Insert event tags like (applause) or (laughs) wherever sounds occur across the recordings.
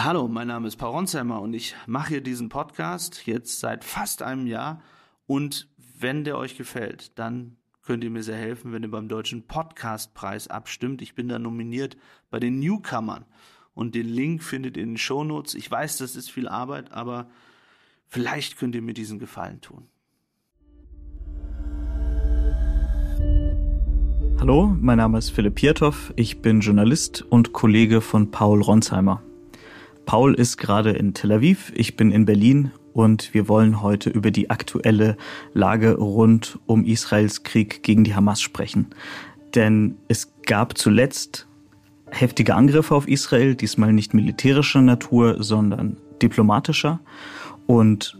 Hallo, mein Name ist Paul Ronsheimer und ich mache hier diesen Podcast jetzt seit fast einem Jahr. Und wenn der euch gefällt, dann könnt ihr mir sehr helfen, wenn ihr beim Deutschen Podcastpreis abstimmt. Ich bin da nominiert bei den Newcomern. Und den Link findet ihr in den Shownotes. Ich weiß, das ist viel Arbeit, aber vielleicht könnt ihr mir diesen Gefallen tun. Hallo, mein Name ist Philipp Piertoff. Ich bin Journalist und Kollege von Paul Ronsheimer. Paul ist gerade in Tel Aviv, ich bin in Berlin und wir wollen heute über die aktuelle Lage rund um Israels Krieg gegen die Hamas sprechen. Denn es gab zuletzt heftige Angriffe auf Israel, diesmal nicht militärischer Natur, sondern diplomatischer. Und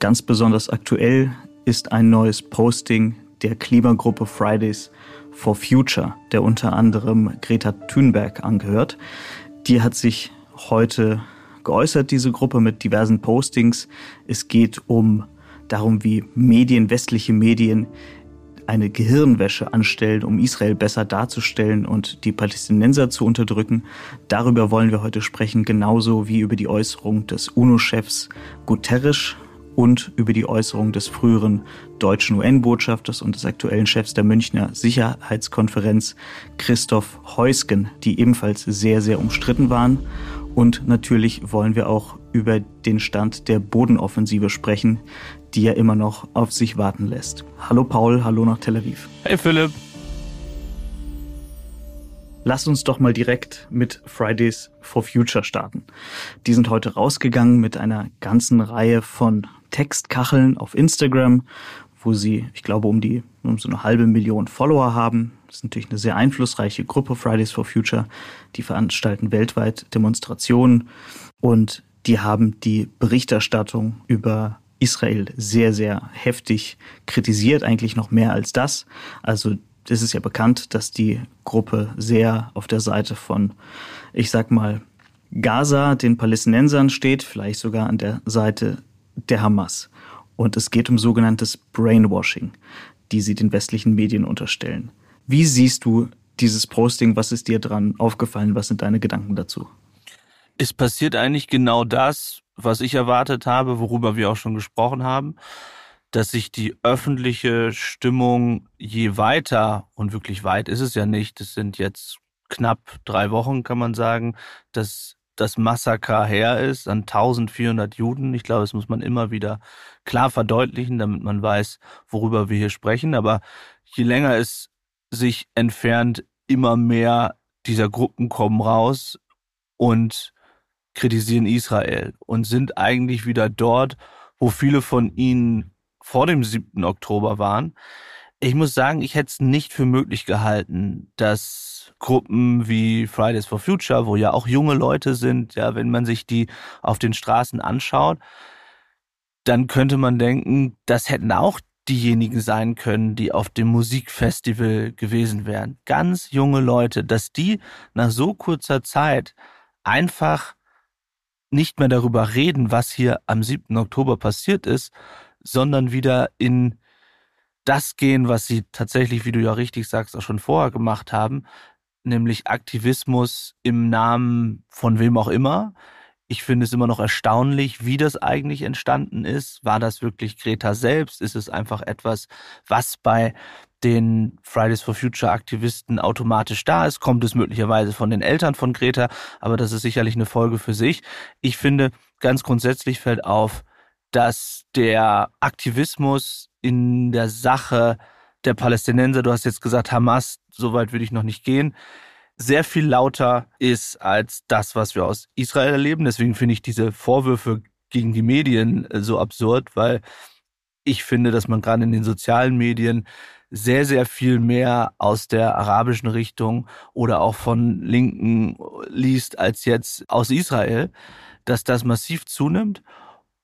ganz besonders aktuell ist ein neues Posting der Klimagruppe Fridays for Future, der unter anderem Greta Thunberg angehört. Die hat sich heute geäußert, diese Gruppe mit diversen Postings. Es geht um darum, wie Medien, westliche Medien eine Gehirnwäsche anstellen, um Israel besser darzustellen und die Palästinenser zu unterdrücken. Darüber wollen wir heute sprechen, genauso wie über die Äußerung des UNO-Chefs Guterres und über die Äußerung des früheren deutschen UN-Botschafters und des aktuellen Chefs der Münchner Sicherheitskonferenz Christoph Heusgen, die ebenfalls sehr, sehr umstritten waren. Und natürlich wollen wir auch über den Stand der Bodenoffensive sprechen, die ja immer noch auf sich warten lässt. Hallo Paul, hallo nach Tel Aviv. Hey Philipp. Lass uns doch mal direkt mit Fridays for Future starten. Die sind heute rausgegangen mit einer ganzen Reihe von Textkacheln auf Instagram, wo sie, ich glaube, um die um so eine halbe Million Follower haben. Das ist natürlich eine sehr einflussreiche Gruppe, Fridays for Future. Die veranstalten weltweit Demonstrationen und die haben die Berichterstattung über Israel sehr, sehr heftig kritisiert, eigentlich noch mehr als das. Also es ist ja bekannt, dass die Gruppe sehr auf der Seite von, ich sag mal, Gaza, den Palästinensern steht, vielleicht sogar an der Seite der Hamas. Und es geht um sogenanntes Brainwashing, die sie den westlichen Medien unterstellen. Wie siehst du dieses Posting? Was ist dir dran aufgefallen? Was sind deine Gedanken dazu? Es passiert eigentlich genau das, was ich erwartet habe, worüber wir auch schon gesprochen haben, dass sich die öffentliche Stimmung je weiter, und wirklich weit ist es ja nicht, es sind jetzt knapp drei Wochen, kann man sagen, dass das Massaker her ist an 1400 Juden. Ich glaube, das muss man immer wieder klar verdeutlichen, damit man weiß, worüber wir hier sprechen. Aber je länger es sich entfernt, immer mehr dieser Gruppen kommen raus und kritisieren Israel und sind eigentlich wieder dort, wo viele von ihnen vor dem 7. Oktober waren. Ich muss sagen, ich hätte es nicht für möglich gehalten, dass Gruppen wie Fridays for Future, wo ja auch junge Leute sind, ja, wenn man sich die auf den Straßen anschaut, dann könnte man denken, das hätten auch diejenigen sein können, die auf dem Musikfestival gewesen wären. Ganz junge Leute, dass die nach so kurzer Zeit einfach nicht mehr darüber reden, was hier am 7. Oktober passiert ist, sondern wieder in das gehen, was sie tatsächlich, wie du ja richtig sagst, auch schon vorher gemacht haben, nämlich Aktivismus im Namen von wem auch immer. Ich finde es immer noch erstaunlich, wie das eigentlich entstanden ist. War das wirklich Greta selbst? Ist es einfach etwas, was bei den Fridays for Future Aktivisten automatisch da ist? Kommt es möglicherweise von den Eltern von Greta? Aber das ist sicherlich eine Folge für sich. Ich finde, ganz grundsätzlich fällt auf, dass der Aktivismus in der Sache der Palästinenser, du hast jetzt gesagt Hamas, so weit würde ich noch nicht gehen, sehr viel lauter ist als das, was wir aus Israel erleben. Deswegen finde ich diese Vorwürfe gegen die Medien äh, so absurd, weil ich finde, dass man gerade in den sozialen Medien sehr, sehr viel mehr aus der arabischen Richtung oder auch von Linken liest als jetzt aus Israel, dass das massiv zunimmt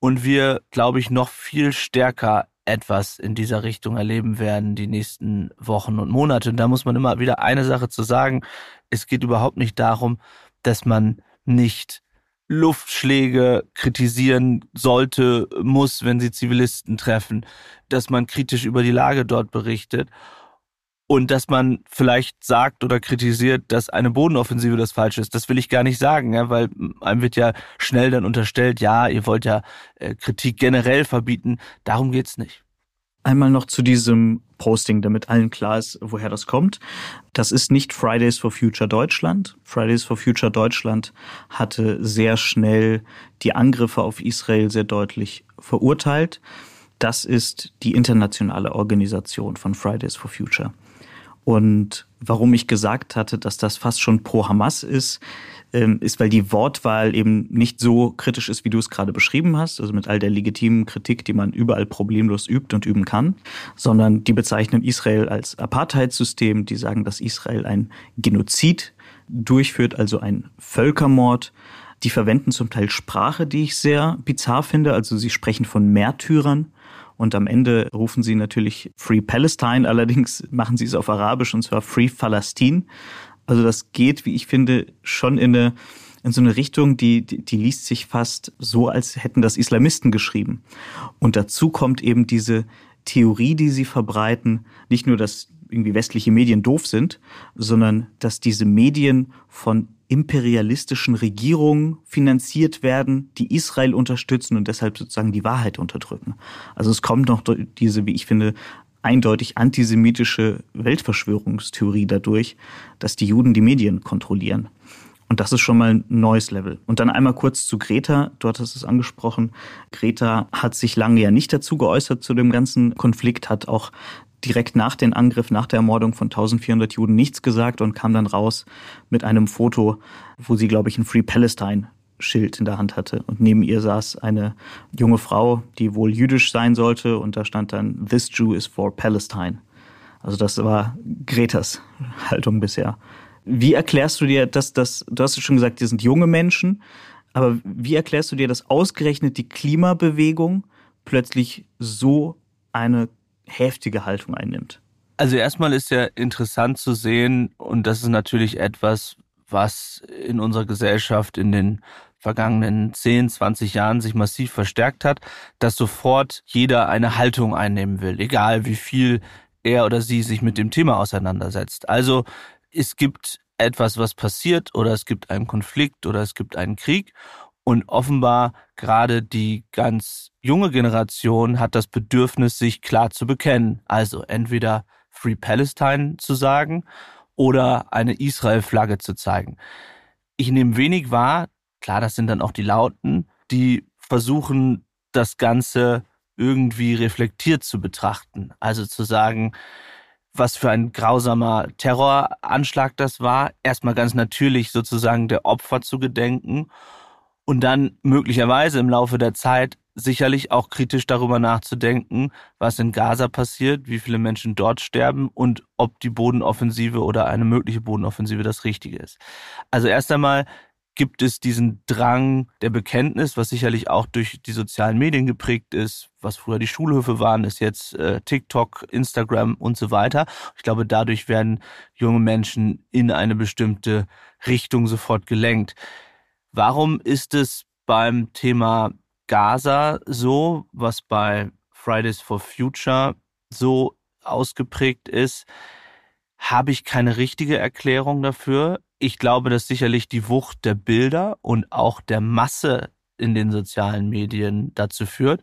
und wir, glaube ich, noch viel stärker etwas in dieser Richtung erleben werden die nächsten Wochen und Monate. Und da muss man immer wieder eine Sache zu sagen. Es geht überhaupt nicht darum, dass man nicht Luftschläge kritisieren sollte, muss, wenn sie Zivilisten treffen, dass man kritisch über die Lage dort berichtet. Und dass man vielleicht sagt oder kritisiert, dass eine Bodenoffensive das Falsche ist, das will ich gar nicht sagen, ja, weil einem wird ja schnell dann unterstellt, ja, ihr wollt ja äh, Kritik generell verbieten. Darum geht's nicht. Einmal noch zu diesem Posting, damit allen klar ist, woher das kommt. Das ist nicht Fridays for Future Deutschland. Fridays for Future Deutschland hatte sehr schnell die Angriffe auf Israel sehr deutlich verurteilt. Das ist die internationale Organisation von Fridays for Future. Und warum ich gesagt hatte, dass das fast schon pro Hamas ist, ähm, ist, weil die Wortwahl eben nicht so kritisch ist, wie du es gerade beschrieben hast, also mit all der legitimen Kritik, die man überall problemlos übt und üben kann, sondern die bezeichnen Israel als Apartheidssystem, die sagen, dass Israel ein Genozid durchführt, also ein Völkermord. Die verwenden zum Teil Sprache, die ich sehr bizarr finde, also sie sprechen von Märtyrern und am Ende rufen sie natürlich Free Palestine, allerdings machen sie es auf Arabisch und zwar Free Palestine. Also das geht, wie ich finde, schon in eine in so eine Richtung, die, die, die liest sich fast so, als hätten das Islamisten geschrieben. Und dazu kommt eben diese Theorie, die sie verbreiten, nicht nur, dass irgendwie westliche Medien doof sind, sondern dass diese Medien von imperialistischen Regierungen finanziert werden, die Israel unterstützen und deshalb sozusagen die Wahrheit unterdrücken. Also es kommt noch diese, wie ich finde, eindeutig antisemitische Weltverschwörungstheorie dadurch, dass die Juden die Medien kontrollieren. Und das ist schon mal ein neues Level. Und dann einmal kurz zu Greta. Dort hast du es angesprochen. Greta hat sich lange ja nicht dazu geäußert zu dem ganzen Konflikt, hat auch direkt nach dem Angriff, nach der Ermordung von 1400 Juden nichts gesagt und kam dann raus mit einem Foto, wo sie, glaube ich, ein Free Palestine Schild in der Hand hatte. Und neben ihr saß eine junge Frau, die wohl jüdisch sein sollte. Und da stand dann, This Jew is for Palestine. Also das war Gretas Haltung bisher. Wie erklärst du dir, dass das, du hast ja schon gesagt, die sind junge Menschen, aber wie erklärst du dir, dass ausgerechnet die Klimabewegung plötzlich so eine heftige Haltung einnimmt. Also erstmal ist ja interessant zu sehen, und das ist natürlich etwas, was in unserer Gesellschaft in den vergangenen 10, 20 Jahren sich massiv verstärkt hat, dass sofort jeder eine Haltung einnehmen will, egal wie viel er oder sie sich mit dem Thema auseinandersetzt. Also es gibt etwas, was passiert, oder es gibt einen Konflikt oder es gibt einen Krieg und offenbar gerade die ganz junge Generation hat das Bedürfnis, sich klar zu bekennen. Also entweder Free Palestine zu sagen oder eine Israel-Flagge zu zeigen. Ich nehme wenig wahr, klar, das sind dann auch die Lauten, die versuchen, das Ganze irgendwie reflektiert zu betrachten. Also zu sagen, was für ein grausamer Terroranschlag das war. Erstmal ganz natürlich sozusagen der Opfer zu gedenken und dann möglicherweise im Laufe der Zeit sicherlich auch kritisch darüber nachzudenken, was in Gaza passiert, wie viele Menschen dort sterben und ob die Bodenoffensive oder eine mögliche Bodenoffensive das Richtige ist. Also erst einmal gibt es diesen Drang der Bekenntnis, was sicherlich auch durch die sozialen Medien geprägt ist, was früher die Schulhöfe waren, ist jetzt äh, TikTok, Instagram und so weiter. Ich glaube, dadurch werden junge Menschen in eine bestimmte Richtung sofort gelenkt. Warum ist es beim Thema Gaza so, was bei Fridays for Future so ausgeprägt ist, habe ich keine richtige Erklärung dafür. Ich glaube, dass sicherlich die Wucht der Bilder und auch der Masse in den sozialen Medien dazu führt.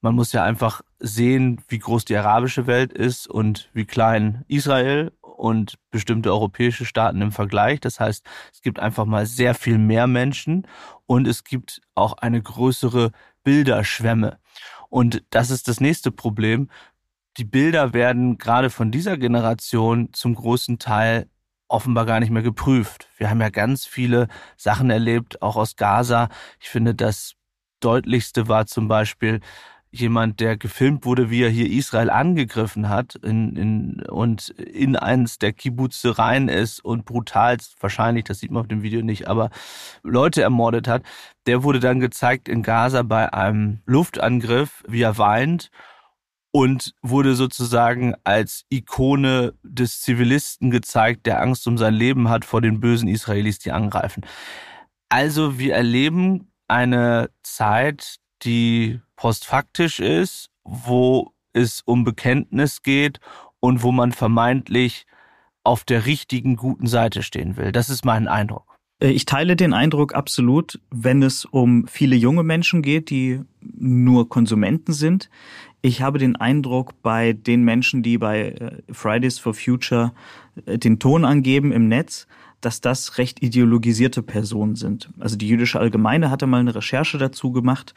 Man muss ja einfach sehen, wie groß die arabische Welt ist und wie klein Israel und bestimmte europäische Staaten im Vergleich. Das heißt, es gibt einfach mal sehr viel mehr Menschen und es gibt auch eine größere Bilderschwemme. Und das ist das nächste Problem. Die Bilder werden gerade von dieser Generation zum großen Teil offenbar gar nicht mehr geprüft. Wir haben ja ganz viele Sachen erlebt, auch aus Gaza. Ich finde, das deutlichste war zum Beispiel jemand, der gefilmt wurde, wie er hier Israel angegriffen hat in, in, und in eins der Kibbutze rein ist und brutal, wahrscheinlich, das sieht man auf dem Video nicht, aber Leute ermordet hat, der wurde dann gezeigt in Gaza bei einem Luftangriff, wie er weint und wurde sozusagen als Ikone des Zivilisten gezeigt, der Angst um sein Leben hat vor den bösen Israelis, die angreifen. Also wir erleben eine Zeit, die postfaktisch ist, wo es um Bekenntnis geht und wo man vermeintlich auf der richtigen, guten Seite stehen will. Das ist mein Eindruck. Äh, ich teile den Eindruck absolut, wenn es um viele junge Menschen geht, die nur Konsumenten sind. Ich habe den Eindruck, bei den Menschen, die bei äh, Fridays for Future äh, den Ton angeben im Netz, dass das recht ideologisierte Personen sind. Also die jüdische Allgemeine hatte mal eine Recherche dazu gemacht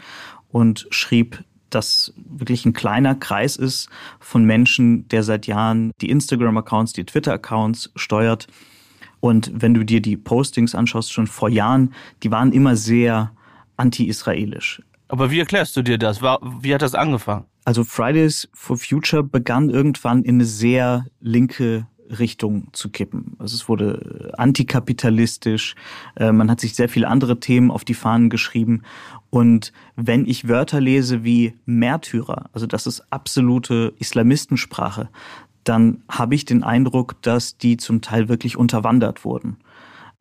und schrieb, dass wirklich ein kleiner Kreis ist von Menschen, der seit Jahren die Instagram-Accounts, die Twitter-Accounts steuert. Und wenn du dir die Postings anschaust, schon vor Jahren, die waren immer sehr anti-israelisch. Aber wie erklärst du dir das? Wie hat das angefangen? Also Fridays for Future begann irgendwann in eine sehr linke Richtung zu kippen. Also es wurde antikapitalistisch, äh, man hat sich sehr viele andere Themen auf die Fahnen geschrieben. Und wenn ich Wörter lese wie Märtyrer, also das ist absolute Islamistensprache, dann habe ich den Eindruck, dass die zum Teil wirklich unterwandert wurden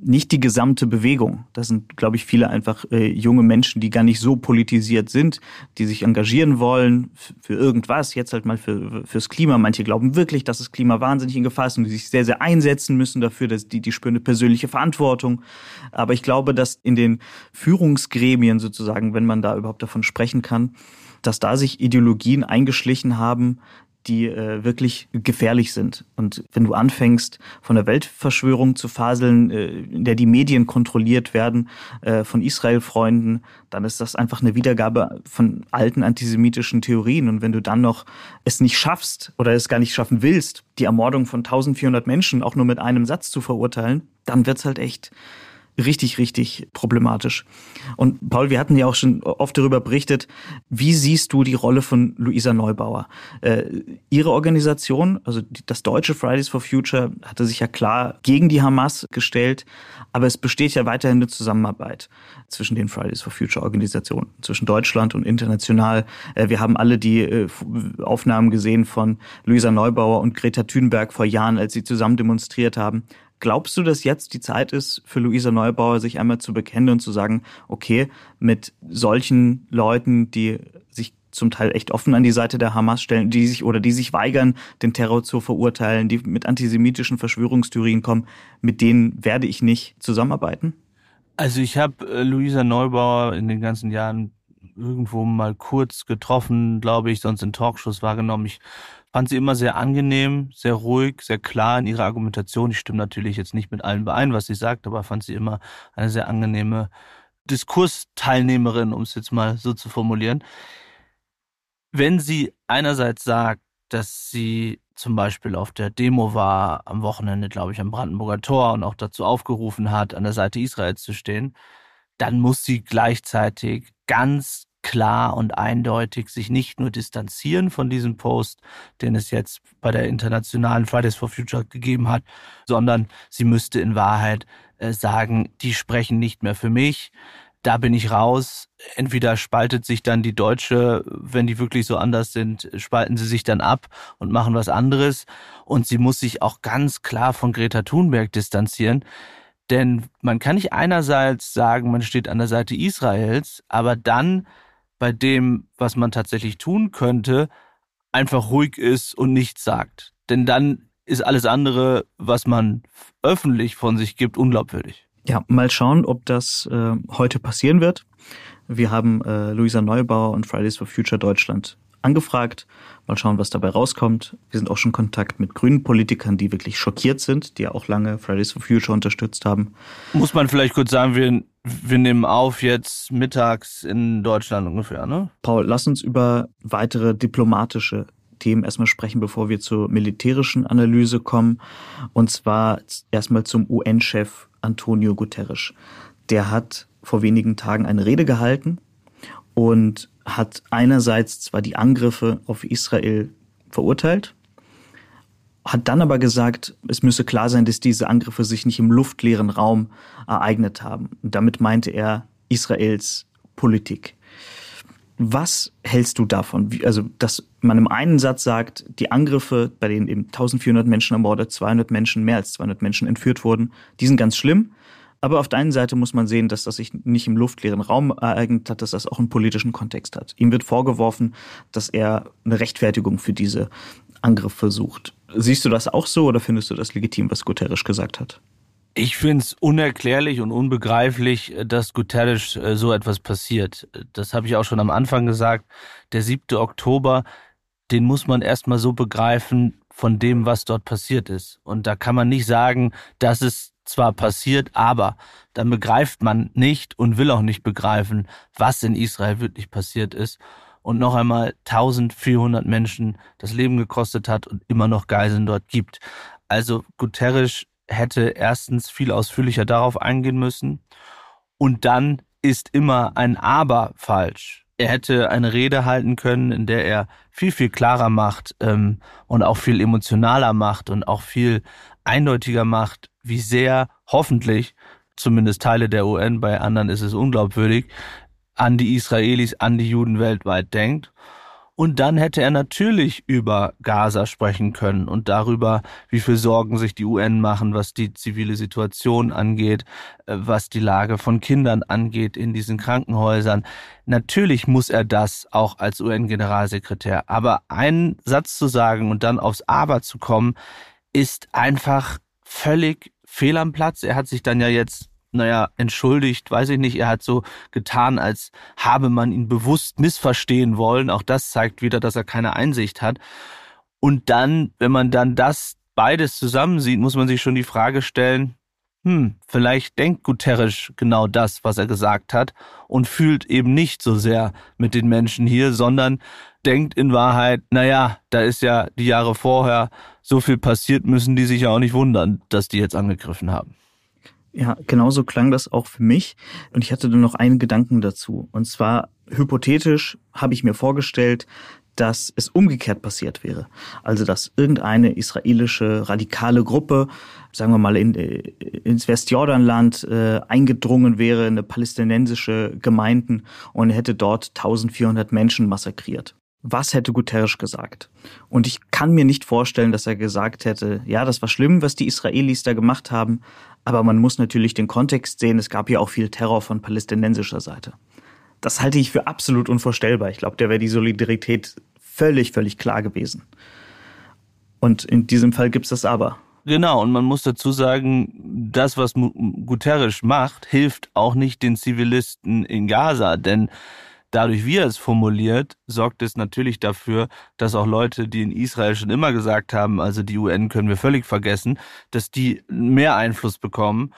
nicht die gesamte Bewegung. Das sind, glaube ich, viele einfach äh, junge Menschen, die gar nicht so politisiert sind, die sich engagieren wollen für irgendwas, jetzt halt mal für, fürs Klima. Manche glauben wirklich, dass das Klima wahnsinnig in Gefahr ist und die sich sehr, sehr einsetzen müssen dafür, dass die, die spüren eine persönliche Verantwortung. Aber ich glaube, dass in den Führungsgremien sozusagen, wenn man da überhaupt davon sprechen kann, dass da sich Ideologien eingeschlichen haben, die äh, wirklich gefährlich sind. Und wenn du anfängst, von der Weltverschwörung zu faseln, äh, in der die Medien kontrolliert werden äh, von Israel-Freunden, dann ist das einfach eine Wiedergabe von alten antisemitischen Theorien. Und wenn du dann noch es nicht schaffst oder es gar nicht schaffen willst, die Ermordung von 1400 Menschen auch nur mit einem Satz zu verurteilen, dann wird's halt echt richtig, richtig problematisch. Und Paul, wir hatten ja auch schon oft darüber berichtet, wie siehst du die Rolle von Luisa Neubauer? Äh, ihre Organisation, also das deutsche Fridays for Future, hatte sich ja klar gegen die Hamas gestellt, aber es besteht ja weiterhin eine Zusammenarbeit zwischen den Fridays for Future Organisationen, zwischen Deutschland und international. Äh, wir haben alle die äh, Aufnahmen gesehen von Luisa Neubauer und Greta Thunberg vor Jahren, als sie zusammen demonstriert haben. Glaubst du, dass jetzt die Zeit ist, für Luisa Neubauer sich einmal zu bekennen und zu sagen, okay, mit solchen Leuten, die sich zum Teil echt offen an die Seite der Hamas stellen, die sich oder die sich weigern, den Terror zu verurteilen, die mit antisemitischen Verschwörungstheorien kommen, mit denen werde ich nicht zusammenarbeiten? Also ich habe äh, Luisa Neubauer in den ganzen Jahren irgendwo mal kurz getroffen, glaube ich, sonst in Talkshows wahrgenommen. Ich fand sie immer sehr angenehm, sehr ruhig, sehr klar in ihrer Argumentation. Ich stimme natürlich jetzt nicht mit allem überein, was sie sagt, aber fand sie immer eine sehr angenehme Diskursteilnehmerin, um es jetzt mal so zu formulieren. Wenn sie einerseits sagt, dass sie zum Beispiel auf der Demo war, am Wochenende, glaube ich, am Brandenburger Tor und auch dazu aufgerufen hat, an der Seite Israels zu stehen, dann muss sie gleichzeitig ganz klar und eindeutig sich nicht nur distanzieren von diesem Post, den es jetzt bei der internationalen Fridays for Future gegeben hat, sondern sie müsste in Wahrheit äh, sagen, die sprechen nicht mehr für mich. Da bin ich raus. Entweder spaltet sich dann die Deutsche, wenn die wirklich so anders sind, spalten sie sich dann ab und machen was anderes. Und sie muss sich auch ganz klar von Greta Thunberg distanzieren. Denn man kann nicht einerseits sagen, man steht an der Seite Israels, aber dann bei dem, was man tatsächlich tun könnte, einfach ruhig ist und nichts sagt. Denn dann ist alles andere, was man öffentlich von sich gibt, unglaubwürdig. Ja, mal schauen, ob das äh, heute passieren wird. Wir haben äh, Luisa Neubauer und Fridays for Future Deutschland angefragt. Mal schauen, was dabei rauskommt. Wir sind auch schon in Kontakt mit grünen Politikern, die wirklich schockiert sind, die ja auch lange Fridays for Future unterstützt haben. Muss man vielleicht kurz sagen, wir, wir nehmen auf jetzt mittags in Deutschland ungefähr, ne? Paul, lass uns über weitere diplomatische Themen erstmal sprechen, bevor wir zur militärischen Analyse kommen. Und zwar erstmal zum UN-Chef Antonio Guterres. Der hat vor wenigen Tagen eine Rede gehalten und hat einerseits zwar die Angriffe auf Israel verurteilt, hat dann aber gesagt, es müsse klar sein, dass diese Angriffe sich nicht im luftleeren Raum ereignet haben. Und damit meinte er Israels Politik. Was hältst du davon? Also, dass man im einen Satz sagt, die Angriffe, bei denen eben 1400 Menschen ermordet, 200 Menschen, mehr als 200 Menschen entführt wurden, die sind ganz schlimm. Aber auf der einen Seite muss man sehen, dass das sich nicht im luftleeren Raum ereignet hat, dass das auch einen politischen Kontext hat. Ihm wird vorgeworfen, dass er eine Rechtfertigung für diese Angriffe sucht. Siehst du das auch so oder findest du das legitim, was Guterres gesagt hat? Ich finde es unerklärlich und unbegreiflich, dass Guterres äh, so etwas passiert. Das habe ich auch schon am Anfang gesagt. Der 7. Oktober, den muss man erstmal so begreifen von dem, was dort passiert ist. Und da kann man nicht sagen, dass es zwar passiert, aber dann begreift man nicht und will auch nicht begreifen, was in Israel wirklich passiert ist und noch einmal 1400 Menschen das Leben gekostet hat und immer noch Geiseln dort gibt. Also Guterres hätte erstens viel ausführlicher darauf eingehen müssen und dann ist immer ein Aber falsch. Er hätte eine Rede halten können, in der er viel, viel klarer macht ähm, und auch viel emotionaler macht und auch viel eindeutiger macht, wie sehr hoffentlich zumindest Teile der UN, bei anderen ist es unglaubwürdig, an die Israelis, an die Juden weltweit denkt und dann hätte er natürlich über Gaza sprechen können und darüber, wie viel Sorgen sich die UN machen, was die zivile Situation angeht, äh, was die Lage von Kindern angeht in diesen Krankenhäusern. Natürlich muss er das auch als UN-Generalsekretär. Aber einen Satz zu sagen und dann aufs Aber zu kommen, ist einfach völlig fehl am Platz. Er hat sich dann ja jetzt naja, entschuldigt, weiß ich nicht, er hat so getan, als habe man ihn bewusst missverstehen wollen. Auch das zeigt wieder, dass er keine Einsicht hat. Und dann, wenn man dann das beides zusammensieht, muss man sich schon die Frage stellen, hm, vielleicht denkt Guterres genau das, was er gesagt hat und fühlt eben nicht so sehr mit den Menschen hier, sondern denkt in Wahrheit, naja, da ist ja die Jahre vorher so viel passiert, müssen die sich ja auch nicht wundern, dass die jetzt angegriffen haben. Ja, genauso klang das auch für mich. Und ich hatte dann noch einen Gedanken dazu. Und zwar, hypothetisch habe ich mir vorgestellt, dass es umgekehrt passiert wäre. Also, dass irgendeine israelische radikale Gruppe, sagen wir mal, in, ins Westjordanland äh, eingedrungen wäre, in eine palästinensische Gemeinden und hätte dort 1400 Menschen massakriert. Was hätte Guterres gesagt? Und ich kann mir nicht vorstellen, dass er gesagt hätte, ja, das war schlimm, was die Israelis da gemacht haben, aber man muss natürlich den Kontext sehen. Es gab ja auch viel Terror von palästinensischer Seite. Das halte ich für absolut unvorstellbar. Ich glaube, da wäre die Solidarität völlig, völlig klar gewesen. Und in diesem Fall gibt es das aber. Genau, und man muss dazu sagen, das, was Guterres macht, hilft auch nicht den Zivilisten in Gaza, denn dadurch, wie er es formuliert, sorgt es natürlich dafür, dass auch Leute, die in Israel schon immer gesagt haben, also die UN können wir völlig vergessen, dass die mehr Einfluss bekommen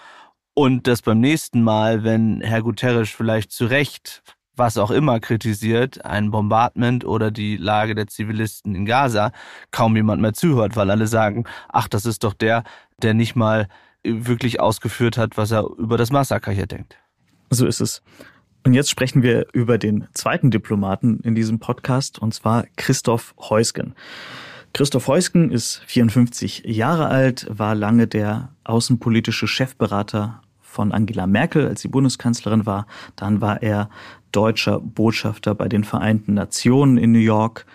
und dass beim nächsten Mal, wenn Herr Guterres vielleicht zu Recht was auch immer kritisiert, ein Bombardment oder die Lage der Zivilisten in Gaza, kaum jemand mehr zuhört, weil alle sagen, ach, das ist doch der, der nicht mal wirklich ausgeführt hat, was er über das Massaker hier denkt. So ist es. Und jetzt sprechen wir über den zweiten Diplomaten in diesem Podcast, und zwar Christoph Heusgen. Christoph Heusgen ist 54 Jahre alt, war lange der außenpolitische Chefberater von Angela Merkel, als sie Bundeskanzlerin war. Dann war er deutscher Botschafter bei den Vereinten Nationen in New York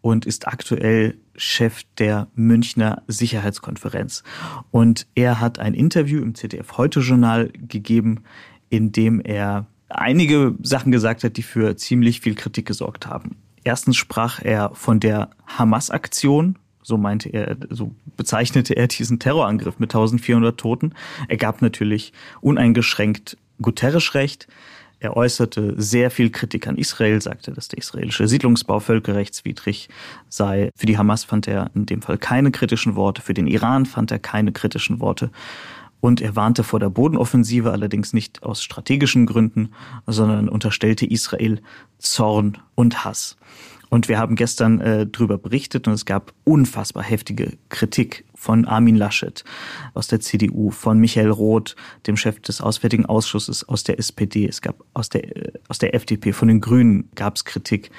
und ist aktuell Chef der Münchner Sicherheitskonferenz. Und er hat ein Interview im ZDF Heute Journal gegeben, in dem er einige Sachen gesagt hat, die für ziemlich viel Kritik gesorgt haben. Erstens sprach er von der Hamas-Aktion, so meinte er, so bezeichnete er diesen Terrorangriff mit 1400 Toten. Er gab natürlich uneingeschränkt Guterres recht. Er äußerte sehr viel Kritik an Israel, sagte, dass der israelische Siedlungsbau völkerrechtswidrig sei. Für die Hamas fand er in dem Fall keine kritischen Worte, für den Iran fand er keine kritischen Worte. Und er warnte vor der Bodenoffensive, allerdings nicht aus strategischen Gründen, sondern unterstellte Israel Zorn und Hass. Und wir haben gestern äh, darüber berichtet und es gab unfassbar heftige Kritik von Armin Laschet aus der CDU, von Michael Roth, dem Chef des Auswärtigen Ausschusses aus der SPD. Es gab aus der, äh, aus der FDP, von den Grünen gab es Kritik.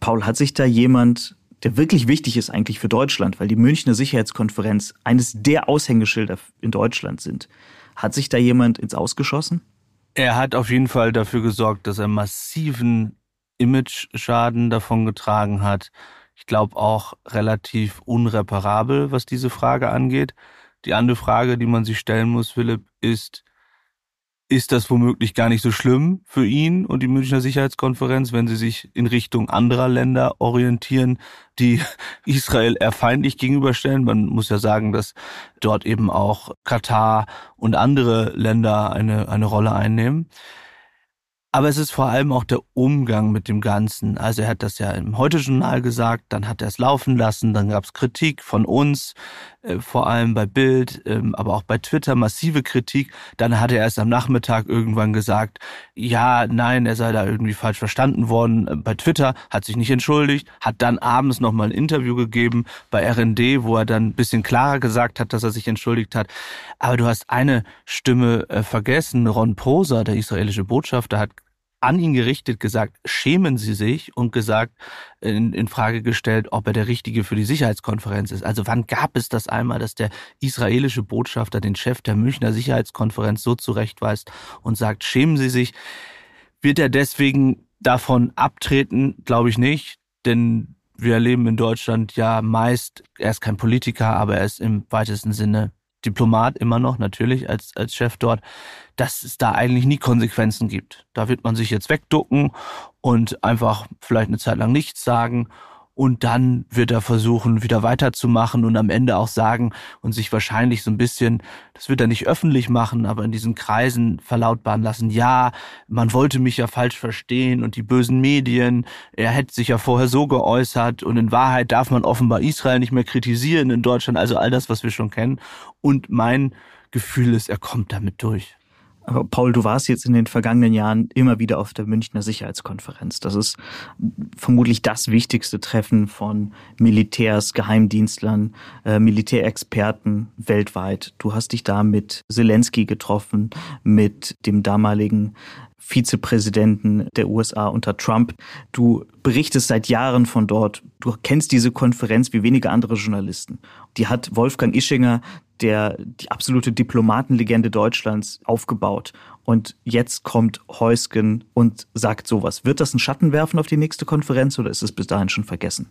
Paul, hat sich da jemand der wirklich wichtig ist eigentlich für Deutschland, weil die Münchner Sicherheitskonferenz eines der Aushängeschilder in Deutschland sind. Hat sich da jemand ins Ausgeschossen? Er hat auf jeden Fall dafür gesorgt, dass er massiven Image-Schaden davon getragen hat. Ich glaube auch relativ unreparabel, was diese Frage angeht. Die andere Frage, die man sich stellen muss, Philipp, ist, ist das womöglich gar nicht so schlimm für ihn und die Münchner Sicherheitskonferenz, wenn sie sich in Richtung anderer Länder orientieren, die (laughs) Israel eher feindlich gegenüberstellen. Man muss ja sagen, dass dort eben auch Katar und andere Länder eine, eine Rolle einnehmen. Aber es ist vor allem auch der Umgang mit dem Ganzen. Also er hat das ja im Heute-Journal gesagt, dann hat er es laufen lassen, dann gab es Kritik von uns, vor allem bei Bild, ähm, aber auch bei Twitter, massive Kritik. Dann hat er erst am Nachmittag irgendwann gesagt, ja, nein, er sei da irgendwie falsch verstanden worden äh, bei Twitter, hat sich nicht entschuldigt, hat dann abends nochmal ein Interview gegeben bei RND, wo er dann ein bisschen klarer gesagt hat, dass er sich entschuldigt hat. Aber du hast eine Stimme äh, vergessen, Ron Poser, der israelische Botschafter, hat an ihn gerichtet gesagt, schämen Sie sich und gesagt, in, in Frage gestellt, ob er der Richtige für die Sicherheitskonferenz ist. Also wann gab es das einmal, dass der israelische Botschafter den Chef der Münchner Sicherheitskonferenz so zurechtweist und sagt, schämen Sie sich? Wird er deswegen davon abtreten? Glaube ich nicht, denn wir erleben in Deutschland ja meist, er ist kein Politiker, aber er ist im weitesten Sinne Diplomat immer noch, natürlich, als, als Chef dort, dass es da eigentlich nie Konsequenzen gibt. Da wird man sich jetzt wegducken und einfach vielleicht eine Zeit lang nichts sagen und dann wird er versuchen, wieder weiterzumachen und am Ende auch sagen und sich wahrscheinlich so ein bisschen, das wird er nicht öffentlich machen, aber in diesen Kreisen verlautbaren lassen, ja, man wollte mich ja falsch verstehen und die bösen Medien, er hätte sich ja vorher so geäußert und in Wahrheit darf man offenbar Israel nicht mehr kritisieren in Deutschland, also all das, was wir schon kennen. Und mein Gefühl ist, er kommt damit durch. Paul, du warst jetzt in den vergangenen Jahren immer wieder auf der Münchner Sicherheitskonferenz. Das ist vermutlich das wichtigste Treffen von Militärs, Geheimdienstlern, äh, Militärexperten weltweit. Du hast dich da mit Zelensky getroffen, mit dem damaligen Vizepräsidenten der USA unter Trump. Du berichtest seit Jahren von dort. Du kennst diese Konferenz wie wenige andere Journalisten. Die hat Wolfgang Ischinger, der die absolute Diplomatenlegende Deutschlands, aufgebaut. Und jetzt kommt Heusgen und sagt sowas. Wird das einen Schatten werfen auf die nächste Konferenz oder ist es bis dahin schon vergessen?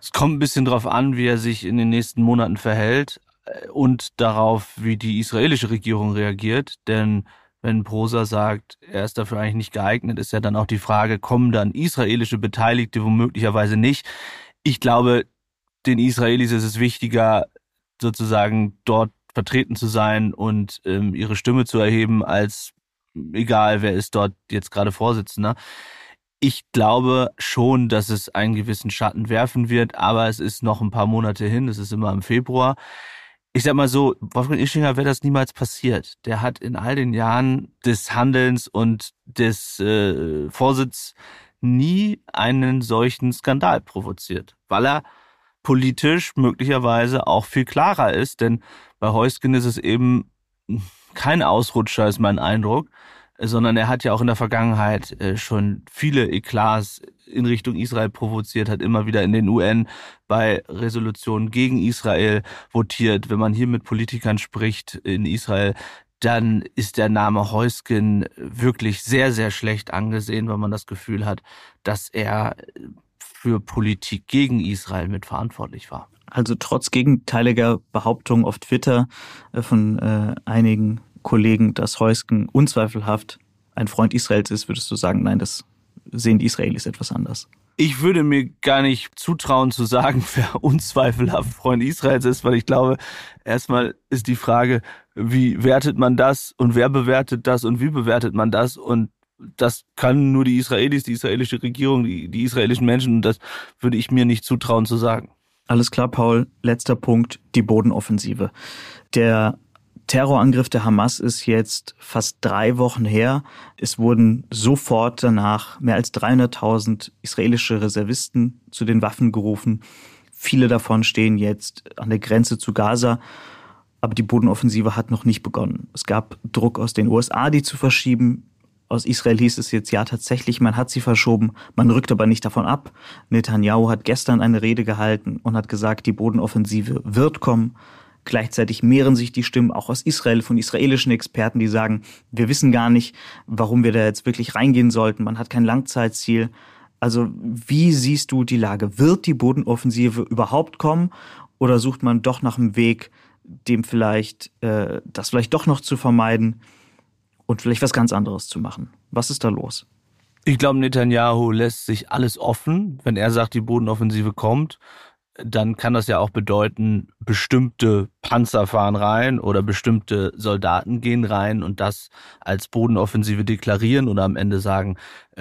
Es kommt ein bisschen darauf an, wie er sich in den nächsten Monaten verhält äh, und darauf, wie die israelische Regierung reagiert. Denn wenn Prosa sagt, er ist dafür eigentlich nicht geeignet, ist ja dann auch die Frage, kommen dann israelische Beteiligte womöglicherweise nicht? Ich glaube, den Israelis ist es wichtiger, sozusagen dort vertreten zu sein und ähm, ihre Stimme zu erheben, als egal wer ist dort jetzt gerade Vorsitzender. Ich glaube schon, dass es einen gewissen Schatten werfen wird, aber es ist noch ein paar Monate hin, es ist immer im Februar ich sag mal so, Wolfgang Ischinger wäre das niemals passiert. Der hat in all den Jahren des Handelns und des äh, Vorsitz nie einen solchen Skandal provoziert, weil er politisch möglicherweise auch viel klarer ist, denn bei Heusgen ist es eben kein Ausrutscher, ist mein Eindruck, sondern er hat ja auch in der Vergangenheit äh, schon viele Eklats in Richtung Israel provoziert, hat immer wieder in den UN bei Resolutionen gegen Israel votiert. Wenn man hier mit Politikern spricht in Israel, dann ist der Name Heusgen wirklich sehr, sehr schlecht angesehen, weil man das Gefühl hat, dass er für Politik gegen Israel mitverantwortlich war. Also trotz gegenteiliger Behauptungen auf Twitter äh, von äh, einigen Kollegen, dass Heusken unzweifelhaft ein Freund Israels ist, würdest du sagen, nein, das sehen die Israelis etwas anders? Ich würde mir gar nicht zutrauen zu sagen, (laughs) wer unzweifelhaft Freund Israels ist, weil ich glaube, erstmal ist die Frage, wie wertet man das und wer bewertet das und wie bewertet man das und das kann nur die Israelis, die israelische Regierung, die, die israelischen Menschen und das würde ich mir nicht zutrauen zu sagen. Alles klar, Paul. Letzter Punkt, die Bodenoffensive. Der Terrorangriff der Hamas ist jetzt fast drei Wochen her. Es wurden sofort danach mehr als 300.000 israelische Reservisten zu den Waffen gerufen. Viele davon stehen jetzt an der Grenze zu Gaza. Aber die Bodenoffensive hat noch nicht begonnen. Es gab Druck aus den USA, die zu verschieben. Aus Israel hieß es jetzt ja tatsächlich, man hat sie verschoben, man rückt aber nicht davon ab. Netanyahu hat gestern eine Rede gehalten und hat gesagt, die Bodenoffensive wird kommen. Gleichzeitig mehren sich die Stimmen auch aus Israel von israelischen Experten, die sagen, wir wissen gar nicht, warum wir da jetzt wirklich reingehen sollten. Man hat kein Langzeitziel. Also wie siehst du die Lage? Wird die Bodenoffensive überhaupt kommen oder sucht man doch nach einem Weg, dem vielleicht äh, das vielleicht doch noch zu vermeiden? Und vielleicht was ganz anderes zu machen. Was ist da los? Ich glaube, Netanyahu lässt sich alles offen. Wenn er sagt, die Bodenoffensive kommt, dann kann das ja auch bedeuten, bestimmte Panzer fahren rein oder bestimmte Soldaten gehen rein und das als Bodenoffensive deklarieren oder am Ende sagen,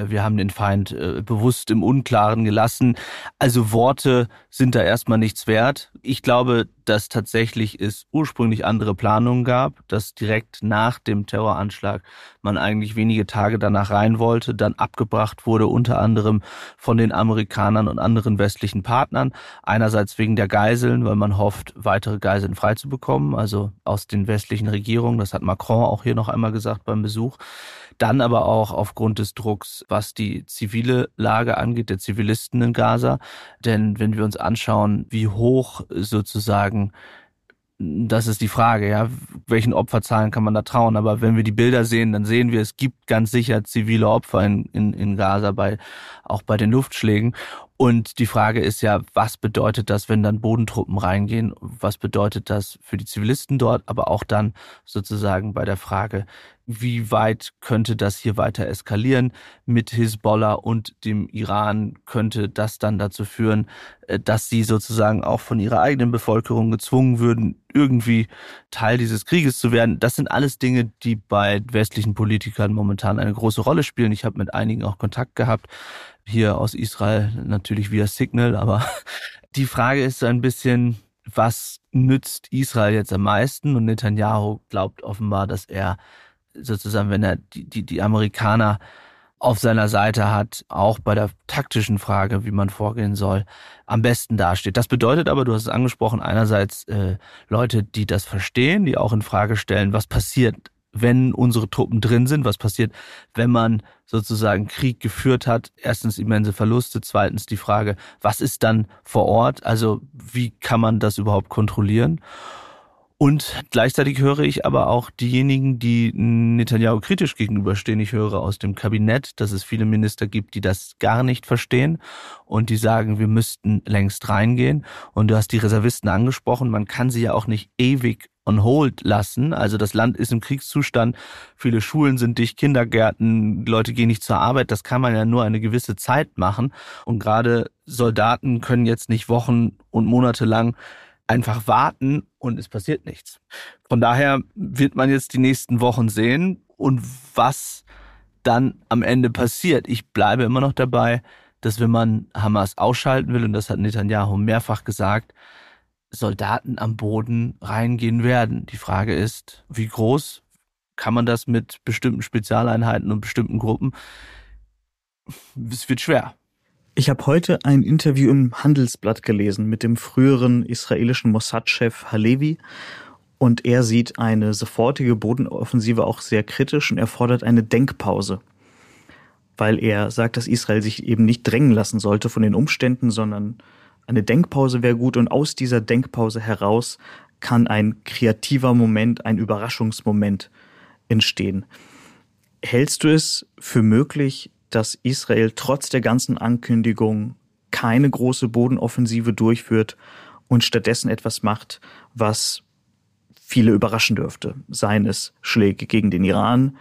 wir haben den Feind äh, bewusst im Unklaren gelassen. Also Worte sind da erstmal nichts wert. Ich glaube, dass tatsächlich es ursprünglich andere Planungen gab, dass direkt nach dem Terroranschlag man eigentlich wenige Tage danach rein wollte, dann abgebracht wurde, unter anderem von den Amerikanern und anderen westlichen Partnern. Einerseits wegen der Geiseln, weil man hofft, weitere Geiseln freizubekommen, also aus den westlichen Regierungen. Das hat Macron auch hier noch einmal gesagt beim Besuch dann aber auch aufgrund des Drucks, was die zivile Lage angeht, der Zivilisten in Gaza. Denn wenn wir uns anschauen, wie hoch sozusagen das ist die Frage, ja, welchen Opferzahlen kann man da trauen? Aber wenn wir die Bilder sehen, dann sehen wir, es gibt ganz sicher zivile Opfer in, in, in Gaza, bei, auch bei den Luftschlägen. Und die Frage ist ja, was bedeutet das, wenn dann Bodentruppen reingehen? Was bedeutet das für die Zivilisten dort? Aber auch dann sozusagen bei der Frage, wie weit könnte das hier weiter eskalieren mit Hisbollah und dem Iran? Könnte das dann dazu führen, äh, dass sie sozusagen auch von ihrer eigenen Bevölkerung gezwungen würden, irgendwie Teil dieses Krieges zu werden? Das sind alles Dinge, die bei westlichen Politikern momentan eine große Rolle spielen. Ich habe mit einigen auch Kontakt gehabt, hier aus Israel natürlich via Signal, aber (laughs) die Frage ist so ein bisschen, was nützt Israel jetzt am meisten? Und Netanyahu glaubt offenbar, dass er sozusagen, wenn er die, die, die Amerikaner auf seiner Seite hat, auch bei der taktischen Frage, wie man vorgehen soll, am besten dasteht. Das bedeutet aber, du hast es angesprochen, einerseits äh, Leute, die das verstehen, die auch in Frage stellen, was passiert, wenn unsere Truppen drin sind, was passiert, wenn man sozusagen Krieg geführt hat. Erstens immense Verluste, zweitens die Frage, was ist dann vor Ort, also wie kann man das überhaupt kontrollieren? Und gleichzeitig höre ich aber auch diejenigen, die Netanyahu kritisch gegenüberstehen. Ich höre aus dem Kabinett, dass es viele Minister gibt, die das gar nicht verstehen und die sagen, wir müssten längst reingehen. Und du hast die Reservisten angesprochen. Man kann sie ja auch nicht ewig on hold lassen. Also das Land ist im Kriegszustand. Viele Schulen sind dicht, Kindergärten, Leute gehen nicht zur Arbeit. Das kann man ja nur eine gewisse Zeit machen. Und gerade Soldaten können jetzt nicht Wochen und Monate lang einfach warten und es passiert nichts. Von daher wird man jetzt die nächsten Wochen sehen und was dann am Ende passiert. Ich bleibe immer noch dabei, dass wenn man Hamas ausschalten will, und das hat Netanyahu mehrfach gesagt, Soldaten am Boden reingehen werden. Die Frage ist, wie groß kann man das mit bestimmten Spezialeinheiten und bestimmten Gruppen? Es wird schwer. Ich habe heute ein Interview im Handelsblatt gelesen mit dem früheren israelischen Mossad-Chef Halevi. Und er sieht eine sofortige Bodenoffensive auch sehr kritisch und er fordert eine Denkpause, weil er sagt, dass Israel sich eben nicht drängen lassen sollte von den Umständen, sondern eine Denkpause wäre gut. Und aus dieser Denkpause heraus kann ein kreativer Moment, ein Überraschungsmoment entstehen. Hältst du es für möglich, dass Israel trotz der ganzen Ankündigung keine große Bodenoffensive durchführt und stattdessen etwas macht, was viele überraschen dürfte. Seien es Schläge gegen den Iran,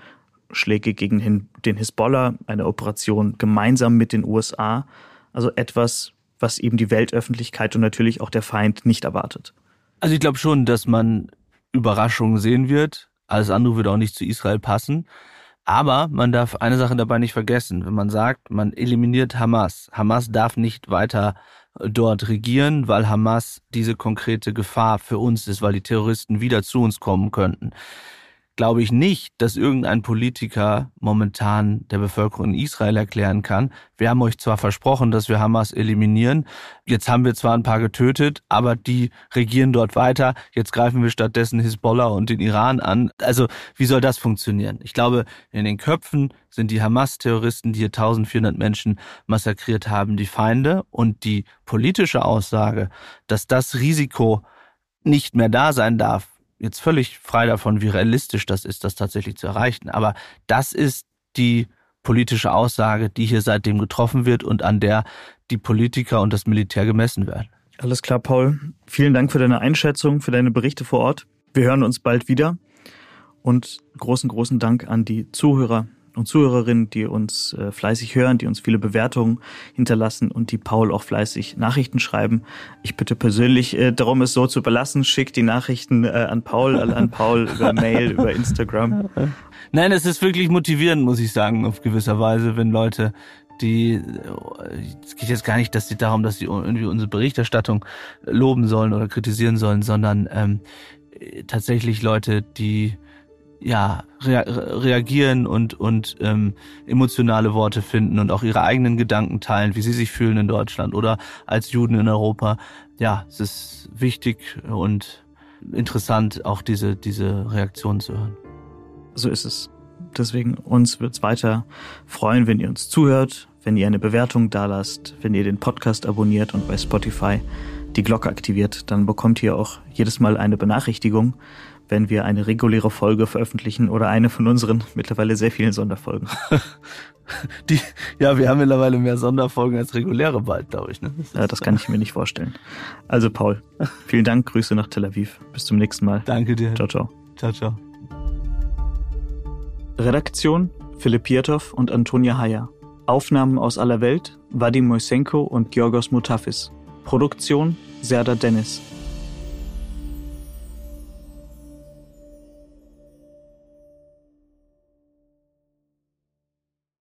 Schläge gegen den Hisbollah, eine Operation gemeinsam mit den USA, also etwas, was eben die Weltöffentlichkeit und natürlich auch der Feind nicht erwartet. Also ich glaube schon, dass man Überraschungen sehen wird. Alles andere würde auch nicht zu Israel passen. Aber man darf eine Sache dabei nicht vergessen. Wenn man sagt, man eliminiert Hamas, Hamas darf nicht weiter dort regieren, weil Hamas diese konkrete Gefahr für uns ist, weil die Terroristen wieder zu uns kommen könnten glaube ich nicht, dass irgendein Politiker momentan der Bevölkerung in Israel erklären kann, wir haben euch zwar versprochen, dass wir Hamas eliminieren, jetzt haben wir zwar ein paar getötet, aber die regieren dort weiter, jetzt greifen wir stattdessen Hisbollah und den Iran an. Also wie soll das funktionieren? Ich glaube, in den Köpfen sind die Hamas-Terroristen, die hier 1400 Menschen massakriert haben, die Feinde und die politische Aussage, dass das Risiko nicht mehr da sein darf, jetzt völlig frei davon, wie realistisch das ist, das tatsächlich zu erreichen. Aber das ist die politische Aussage, die hier seitdem getroffen wird und an der die Politiker und das Militär gemessen werden. Alles klar, Paul. Vielen Dank für deine Einschätzung, für deine Berichte vor Ort. Wir hören uns bald wieder. Und großen, großen Dank an die Zuhörer und Zuhörerinnen, die uns äh, fleißig hören, die uns viele Bewertungen hinterlassen und die Paul auch fleißig Nachrichten schreiben. Ich bitte persönlich äh, darum, es so zu belassen. Schickt die Nachrichten äh, an Paul, an Paul (laughs) über Mail, über Instagram. Nein, es ist wirklich motivierend, muss ich sagen, auf gewisser Weise, wenn Leute die es geht jetzt gar nicht, dass sie darum, dass sie irgendwie unsere Berichterstattung loben sollen oder kritisieren sollen, sondern ähm, tatsächlich Leute, die ja rea reagieren und und ähm, emotionale Worte finden und auch ihre eigenen Gedanken teilen, wie sie sich fühlen in Deutschland oder als Juden in Europa. Ja, es ist wichtig und interessant, auch diese diese Reaktion zu hören. So ist es. Deswegen uns wird's weiter freuen, wenn ihr uns zuhört, wenn ihr eine Bewertung da lasst, wenn ihr den Podcast abonniert und bei Spotify die Glocke aktiviert, dann bekommt ihr auch jedes Mal eine Benachrichtigung, wenn wir eine reguläre Folge veröffentlichen oder eine von unseren mittlerweile sehr vielen Sonderfolgen. (laughs) Die, ja, wir haben mittlerweile mehr Sonderfolgen als reguläre bald, glaube ich. Ne? Das ja, das kann ich mir nicht vorstellen. Also Paul, (laughs) vielen Dank, Grüße nach Tel Aviv. Bis zum nächsten Mal. Danke dir. Ciao, ciao. Ciao, ciao. Redaktion Philipp Pietow und Antonia Heyer. Aufnahmen aus aller Welt Vadim Moisenko und Georgos Mutafis. Produktion Serda Dennis.